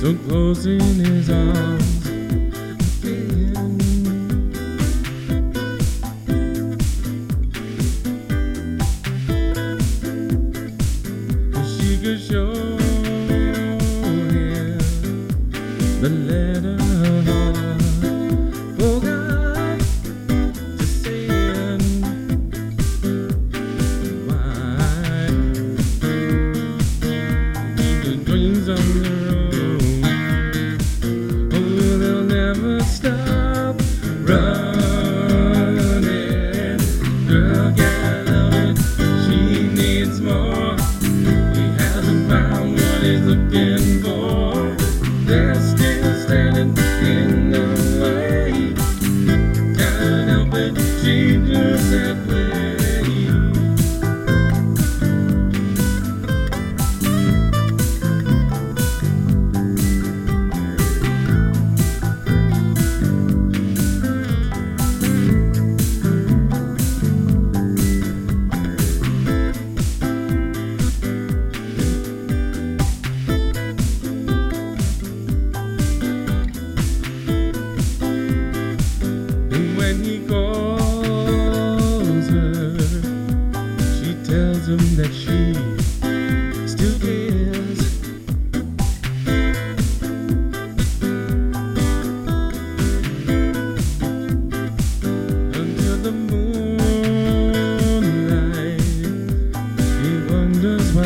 so close in his arms.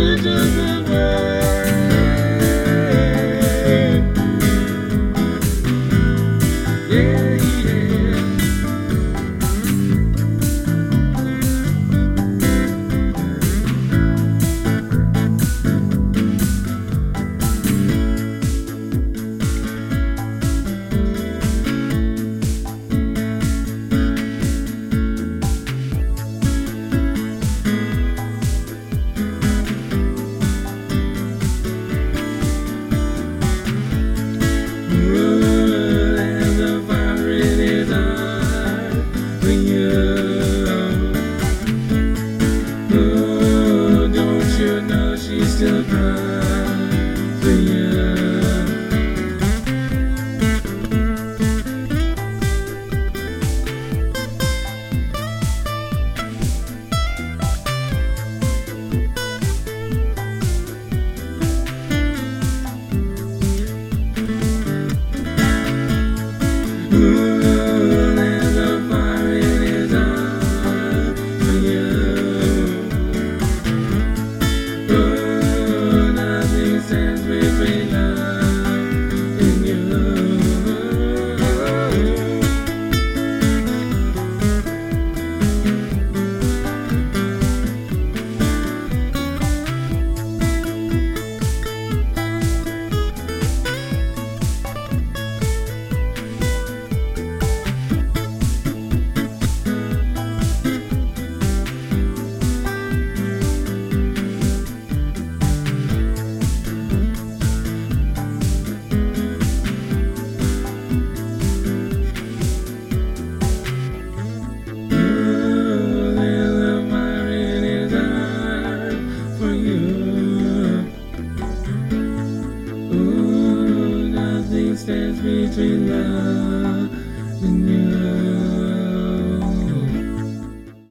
do, do, do. And you.